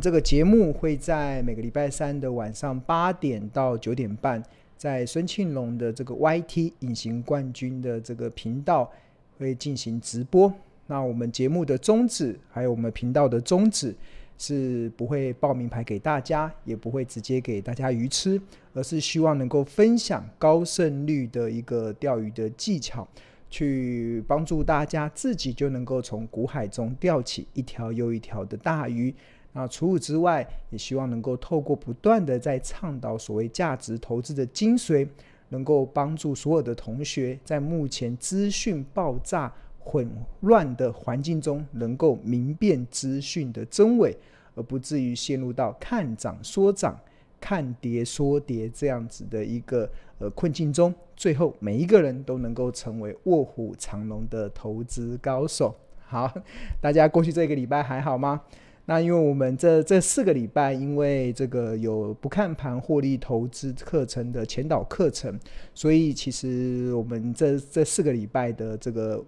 这个节目会在每个礼拜三的晚上八点到九点半，在孙庆龙的这个 YT 隐形冠军的这个频道会进行直播。那我们节目的宗旨，还有我们频道的宗旨，是不会报名牌给大家，也不会直接给大家鱼吃，而是希望能够分享高胜率的一个钓鱼的技巧。去帮助大家自己就能够从股海中钓起一条又一条的大鱼。那除此之外，也希望能够透过不断的在倡导所谓价值投资的精髓，能够帮助所有的同学在目前资讯爆炸混乱的环境中，能够明辨资讯的真伪，而不至于陷入到看涨说涨。看跌说跌这样子的一个呃困境中，最后每一个人都能够成为卧虎藏龙的投资高手。好，大家过去这个礼拜还好吗？那因为我们这这四个礼拜，因为这个有不看盘获利投资课程的前导课程，所以其实我们这这四个礼拜的这个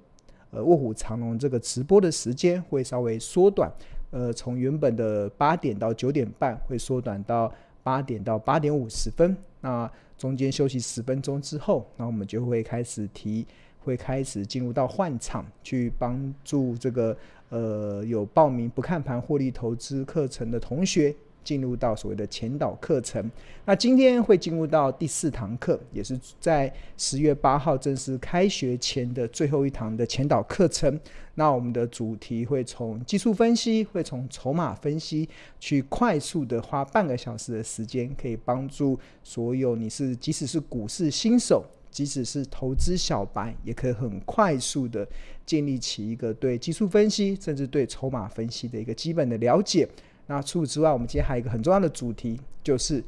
呃卧虎藏龙这个直播的时间会稍微缩短，呃，从原本的八点到九点半会缩短到。八点到八点五十分，那中间休息十分钟之后，那我们就会开始提，会开始进入到换场，去帮助这个呃有报名不看盘获利投资课程的同学。进入到所谓的前导课程，那今天会进入到第四堂课，也是在十月八号正式开学前的最后一堂的前导课程。那我们的主题会从技术分析，会从筹码分析，去快速的花半个小时的时间，可以帮助所有你是即使是股市新手，即使是投资小白，也可以很快速的建立起一个对技术分析，甚至对筹码分析的一个基本的了解。那除此之外，我们今天还有一个很重要的主题，就是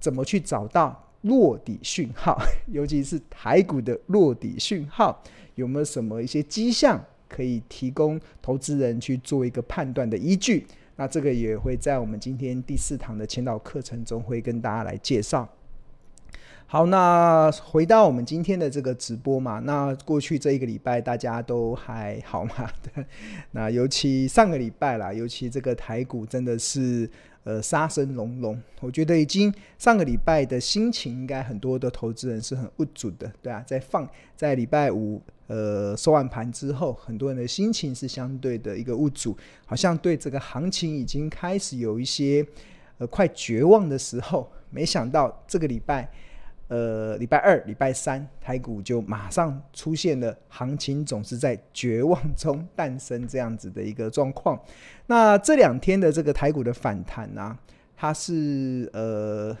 怎么去找到落底讯号，尤其是台股的落底讯号，有没有什么一些迹象可以提供投资人去做一个判断的依据？那这个也会在我们今天第四堂的前导课程中会跟大家来介绍。好，那回到我们今天的这个直播嘛，那过去这一个礼拜大家都还好吗？对，那尤其上个礼拜啦，尤其这个台股真的是呃杀声隆隆，我觉得已经上个礼拜的心情应该很多的投资人是很无助的，对啊，在放在礼拜五呃收完盘之后，很多人的心情是相对的一个无助，好像对这个行情已经开始有一些呃快绝望的时候，没想到这个礼拜。呃，礼拜二、礼拜三，台股就马上出现了行情总是在绝望中诞生这样子的一个状况。那这两天的这个台股的反弹呢、啊，它是呃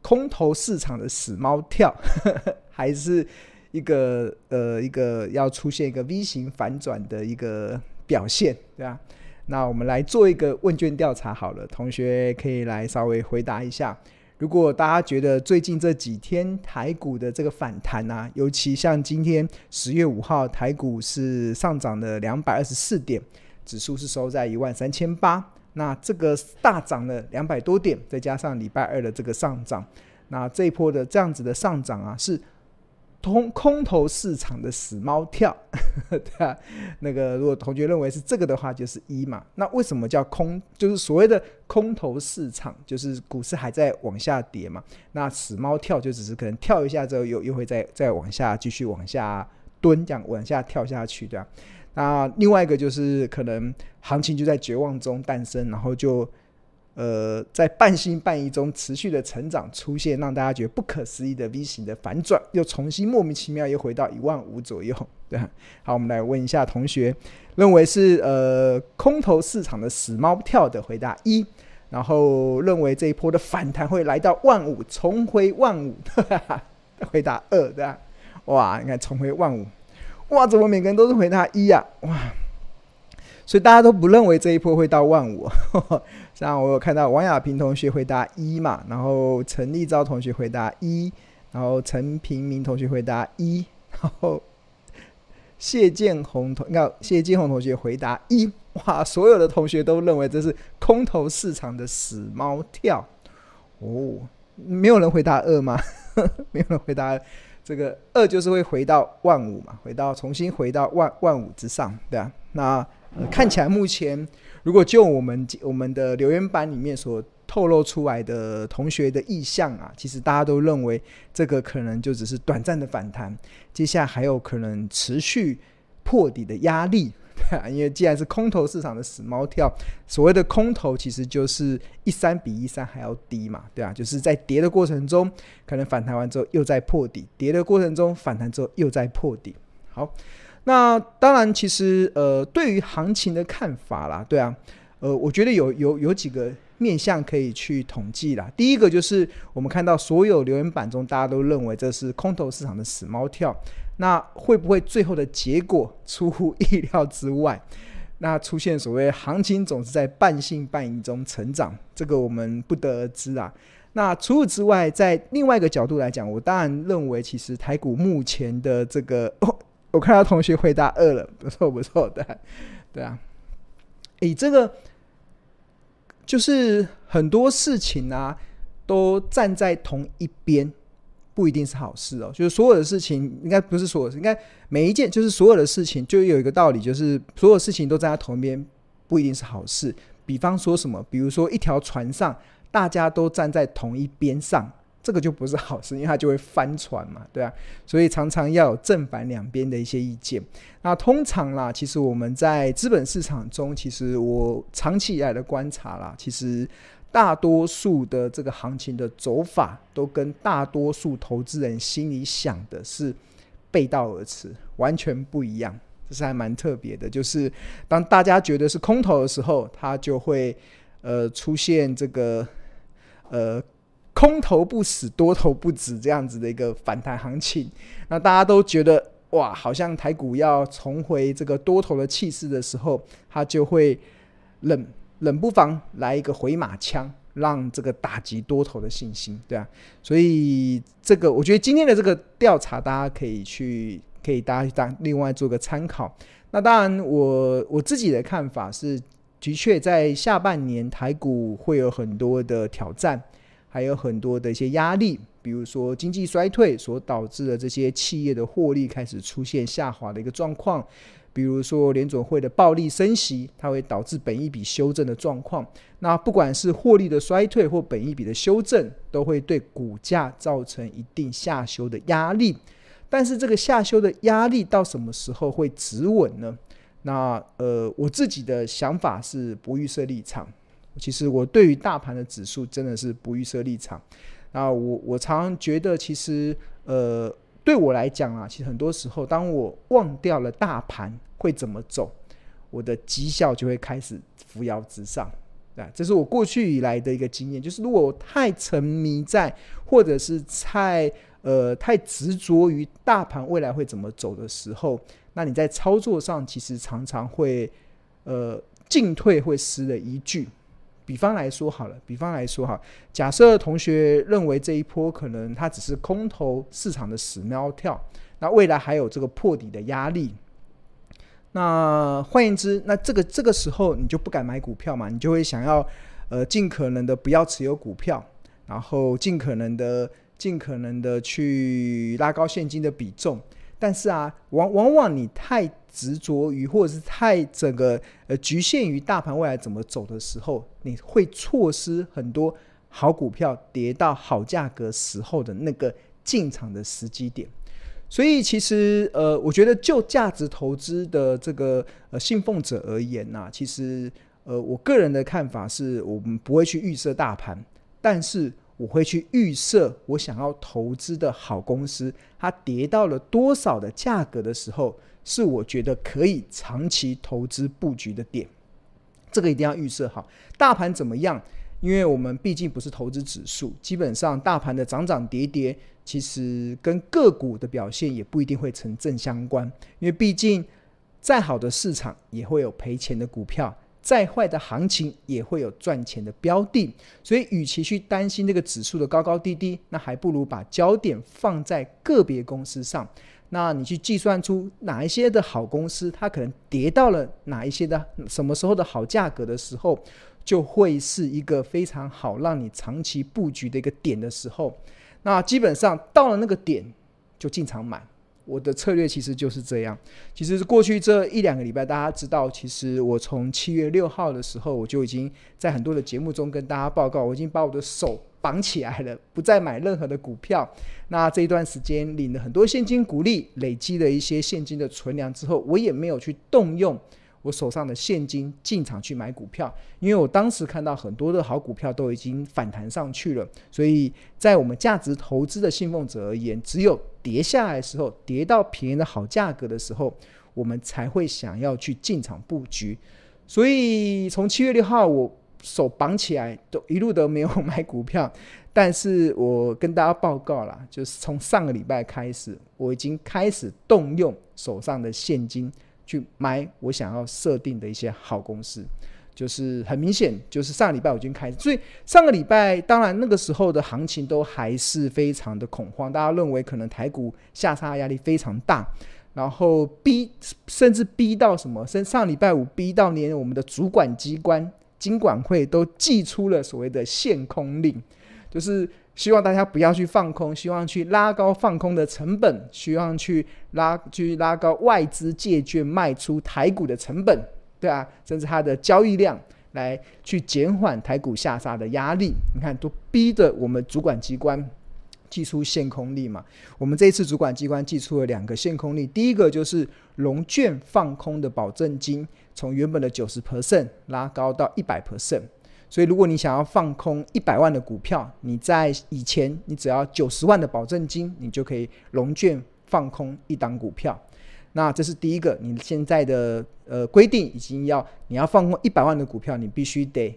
空头市场的死猫跳，还是一个呃一个要出现一个 V 型反转的一个表现，对吧？那我们来做一个问卷调查好了，同学可以来稍微回答一下。如果大家觉得最近这几天台股的这个反弹啊，尤其像今天十月五号台股是上涨了两百二十四点，指数是收在一万三千八，那这个大涨了两百多点，再加上礼拜二的这个上涨，那这一波的这样子的上涨啊是。空空头市场的死猫跳，对啊，那个如果同学认为是这个的话，就是一嘛。那为什么叫空？就是所谓的空头市场，就是股市还在往下跌嘛。那死猫跳就只是可能跳一下之后又又会再再往下继续往下蹲，这样往下跳下去，对啊。那另外一个就是可能行情就在绝望中诞生，然后就。呃，在半信半疑中持续的成长，出现让大家觉得不可思议的 V 型的反转，又重新莫名其妙又回到一万五左右，对。好，我们来问一下同学，认为是呃空头市场的死猫跳的回答一，然后认为这一波的反弹会来到万五，重回万五，回答二，对吧？哇，你看重回万五，哇，怎么每个人都是回答一呀？哇！所以大家都不认为这一波会到万五，像我有看到王亚平同学回答一嘛，然后陈立昭同学回答一，然后陈平明同学回答一，然后谢建宏同，那谢建宏同学回答一，哇，所有的同学都认为这是空头市场的死猫跳，哦，没有人回答二吗？没有人回答二，这个二就是会回到万五嘛，回到重新回到万万五之上，对啊，那。看起来目前如果就我们我们的留言板里面所透露出来的同学的意向啊，其实大家都认为这个可能就只是短暂的反弹，接下来还有可能持续破底的压力。对啊，因为既然是空头市场的死猫跳，所谓的空头其实就是一三比一三还要低嘛，对啊，就是在跌的过程中，可能反弹完之后又在破底，跌的过程中反弹之后又在破底。好，那当然，其实呃，对于行情的看法啦，对啊，呃，我觉得有有有几个面向可以去统计啦。第一个就是我们看到所有留言板中，大家都认为这是空头市场的死猫跳。那会不会最后的结果出乎意料之外？那出现所谓行情总是在半信半疑中成长，这个我们不得而知啊。那除此之外，在另外一个角度来讲，我当然认为，其实台股目前的这个，我看到同学回答二了，不错不错的，对啊。诶，这个就是很多事情啊，都站在同一边。不一定是好事哦，就是所有的事情应该不是所有，应该每一件就是所有的事情，就有一个道理，就是所有事情都站在同一边，不一定是好事。比方说什么，比如说一条船上大家都站在同一边上，这个就不是好事，因为它就会翻船嘛，对啊。所以常常要有正反两边的一些意见。那通常啦，其实我们在资本市场中，其实我长期以来的观察啦，其实。大多数的这个行情的走法，都跟大多数投资人心里想的是背道而驰，完全不一样。这是还蛮特别的，就是当大家觉得是空头的时候，它就会呃出现这个呃空头不死，多头不止这样子的一个反弹行情。那大家都觉得哇，好像台股要重回这个多头的气势的时候，它就会冷。冷不防来一个回马枪，让这个打击多头的信心，对啊，所以这个我觉得今天的这个调查，大家可以去，可以大家当另外做个参考。那当然我，我我自己的看法是，的确在下半年台股会有很多的挑战，还有很多的一些压力，比如说经济衰退所导致的这些企业的获利开始出现下滑的一个状况。比如说联准会的暴力升息，它会导致本益比修正的状况。那不管是获利的衰退或本益比的修正，都会对股价造成一定下修的压力。但是这个下修的压力到什么时候会止稳呢？那呃，我自己的想法是不预设立场。其实我对于大盘的指数真的是不预设立场。那我我常常觉得，其实呃。对我来讲啊，其实很多时候，当我忘掉了大盘会怎么走，我的绩效就会开始扶摇直上。啊，这是我过去以来的一个经验，就是如果我太沉迷在，或者是太呃太执着于大盘未来会怎么走的时候，那你在操作上其实常常会呃进退会失了一句。比方来说好了，比方来说哈，假设同学认为这一波可能它只是空头市场的死猫跳，那未来还有这个破底的压力，那换言之，那这个这个时候你就不敢买股票嘛，你就会想要呃尽可能的不要持有股票，然后尽可能的尽可能的去拉高现金的比重。但是啊，往往往你太执着于，或者是太整个呃局限于大盘未来怎么走的时候，你会错失很多好股票跌到好价格时候的那个进场的时机点。所以其实呃，我觉得就价值投资的这个呃信奉者而言呐、其实呃我个人的看法是我们不会去预设大盘，但是。我会去预设我想要投资的好公司，它跌到了多少的价格的时候，是我觉得可以长期投资布局的点。这个一定要预设好。大盘怎么样？因为我们毕竟不是投资指数，基本上大盘的涨涨跌跌，其实跟个股的表现也不一定会成正相关。因为毕竟再好的市场也会有赔钱的股票。再坏的行情也会有赚钱的标的，所以与其去担心这个指数的高高低低，那还不如把焦点放在个别公司上。那你去计算出哪一些的好公司，它可能跌到了哪一些的什么时候的好价格的时候，就会是一个非常好让你长期布局的一个点的时候。那基本上到了那个点就进场买，我的策略其实就是这样。其实过去这一两个礼拜，大家知道，其实我从七月六号的时候，我就已经在很多的节目中跟大家报告，我已经把我的手绑起来了，不再买任何的股票。那这一段时间领了很多现金股利，累积了一些现金的存量之后，我也没有去动用。我手上的现金进场去买股票，因为我当时看到很多的好股票都已经反弹上去了，所以在我们价值投资的信奉者而言，只有跌下来的时候，跌到便宜的好价格的时候，我们才会想要去进场布局。所以从七月六号，我手绑起来，都一路都没有买股票，但是我跟大家报告了，就是从上个礼拜开始，我已经开始动用手上的现金。去买我想要设定的一些好公司，就是很明显，就是上个礼拜我已经开始，所以上个礼拜当然那个时候的行情都还是非常的恐慌，大家认为可能台股下杀压力非常大，然后逼甚至逼到什么，甚至上礼拜五逼到连我们的主管机关金管会都祭出了所谓的限空令，就是。希望大家不要去放空，希望去拉高放空的成本，希望去拉去拉高外资借券卖出台股的成本，对啊，甚至它的交易量，来去减缓台股下杀的压力。你看，都逼着我们主管机关寄出限空令嘛。我们这一次主管机关寄出了两个限空令，第一个就是融券放空的保证金，从原本的九十 percent 拉高到一百 percent。所以，如果你想要放空一百万的股票，你在以前你只要九十万的保证金，你就可以融券放空一档股票。那这是第一个，你现在的呃规定已经要你要放空一百万的股票，你必须得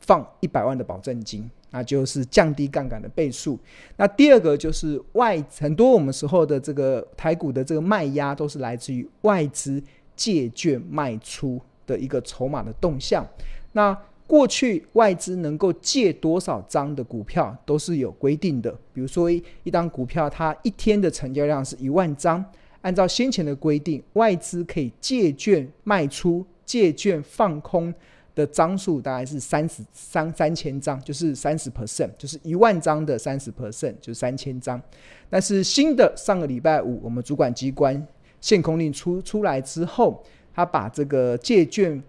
放一百万的保证金，那就是降低杠杆的倍数。那第二个就是外很多我们时候的这个台股的这个卖压都是来自于外资借券卖出的一个筹码的动向。那过去外资能够借多少张的股票都是有规定的，比如说一一档股票，它一天的成交量是一万张，按照先前的规定，外资可以借券卖出、借券放空的张数大概是三十三三千张，就是三十 percent，就是一万张的三十 percent，就是三千张。但是新的上个礼拜五，我们主管机关限空令出出来之后，他把这个借券。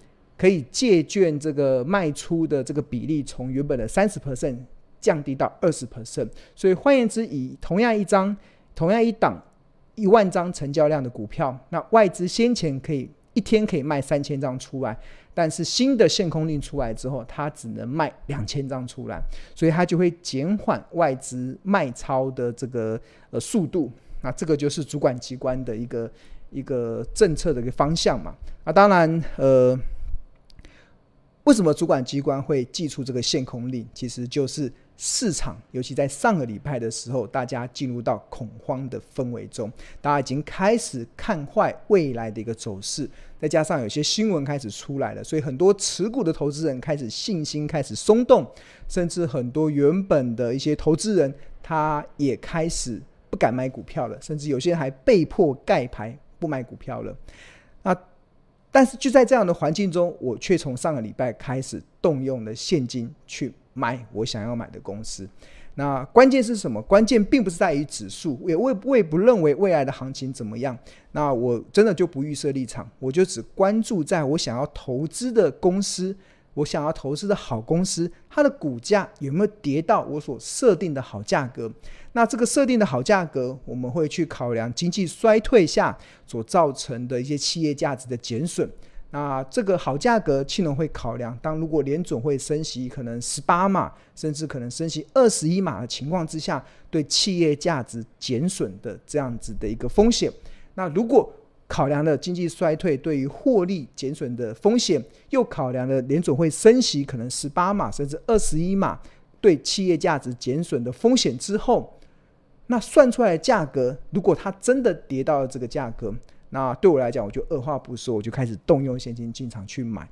可以借券这个卖出的这个比例从原本的三十 percent 降低到二十 percent，所以换言之，以同样一张、同样一档一万张成交量的股票，那外资先前可以一天可以卖三千张出来，但是新的限空令出来之后，它只能卖两千张出来，所以它就会减缓外资卖超的这个呃速度。那这个就是主管机关的一个一个政策的一个方向嘛。那当然呃。为什么主管机关会祭出这个限空令？其实就是市场，尤其在上个礼拜的时候，大家进入到恐慌的氛围中，大家已经开始看坏未来的一个走势，再加上有些新闻开始出来了，所以很多持股的投资人开始信心开始松动，甚至很多原本的一些投资人，他也开始不敢买股票了，甚至有些人还被迫盖牌不买股票了。那但是就在这样的环境中，我却从上个礼拜开始动用了现金去买我想要买的公司。那关键是什么？关键并不是在于指数，也我也我也不认为未来的行情怎么样。那我真的就不预设立场，我就只关注在我想要投资的公司。我想要投资的好公司，它的股价有没有跌到我所设定的好价格？那这个设定的好价格，我们会去考量经济衰退下所造成的一些企业价值的减损。那这个好价格，庆隆会考量，当如果联准会升息可能十八码，甚至可能升息二十一码的情况之下，对企业价值减损的这样子的一个风险。那如果考量了经济衰退对于获利减损的风险，又考量了联总会升息可能十八码甚至二十一码对企业价值减损的风险之后，那算出来的价格，如果它真的跌到了这个价格，那对我来讲，我就二话不说，我就开始动用现金进场去买。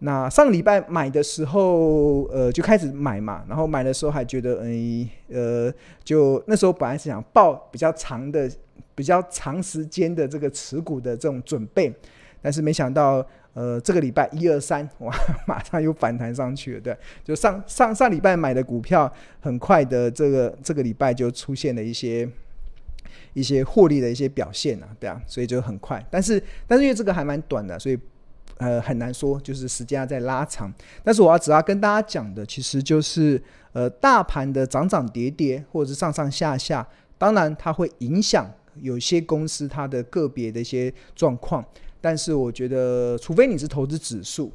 那上礼拜买的时候，呃，就开始买嘛，然后买的时候还觉得，嗯，呃，就那时候本来是想抱比较长的。比较长时间的这个持股的这种准备，但是没想到，呃，这个礼拜一二三，哇，马上又反弹上去了，对，就上上上礼拜买的股票，很快的这个这个礼拜就出现了一些一些获利的一些表现啊，对啊，所以就很快。但是但是因为这个还蛮短的，所以呃很难说，就是时间要再拉长。但是我要主要跟大家讲的，其实就是呃大盘的涨涨跌跌，或者是上上下下，当然它会影响有些公司它的个别的一些状况。但是我觉得，除非你是投资指数。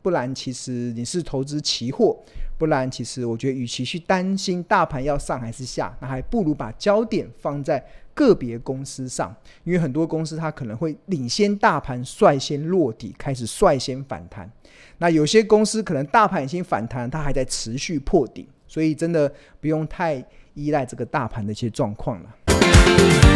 不然，其实你是投资期货；不然，其实我觉得，与其去担心大盘要上还是下，那还不如把焦点放在个别公司上，因为很多公司它可能会领先大盘率先落底，开始率先反弹。那有些公司可能大盘已经反弹，它还在持续破顶，所以真的不用太依赖这个大盘的一些状况了。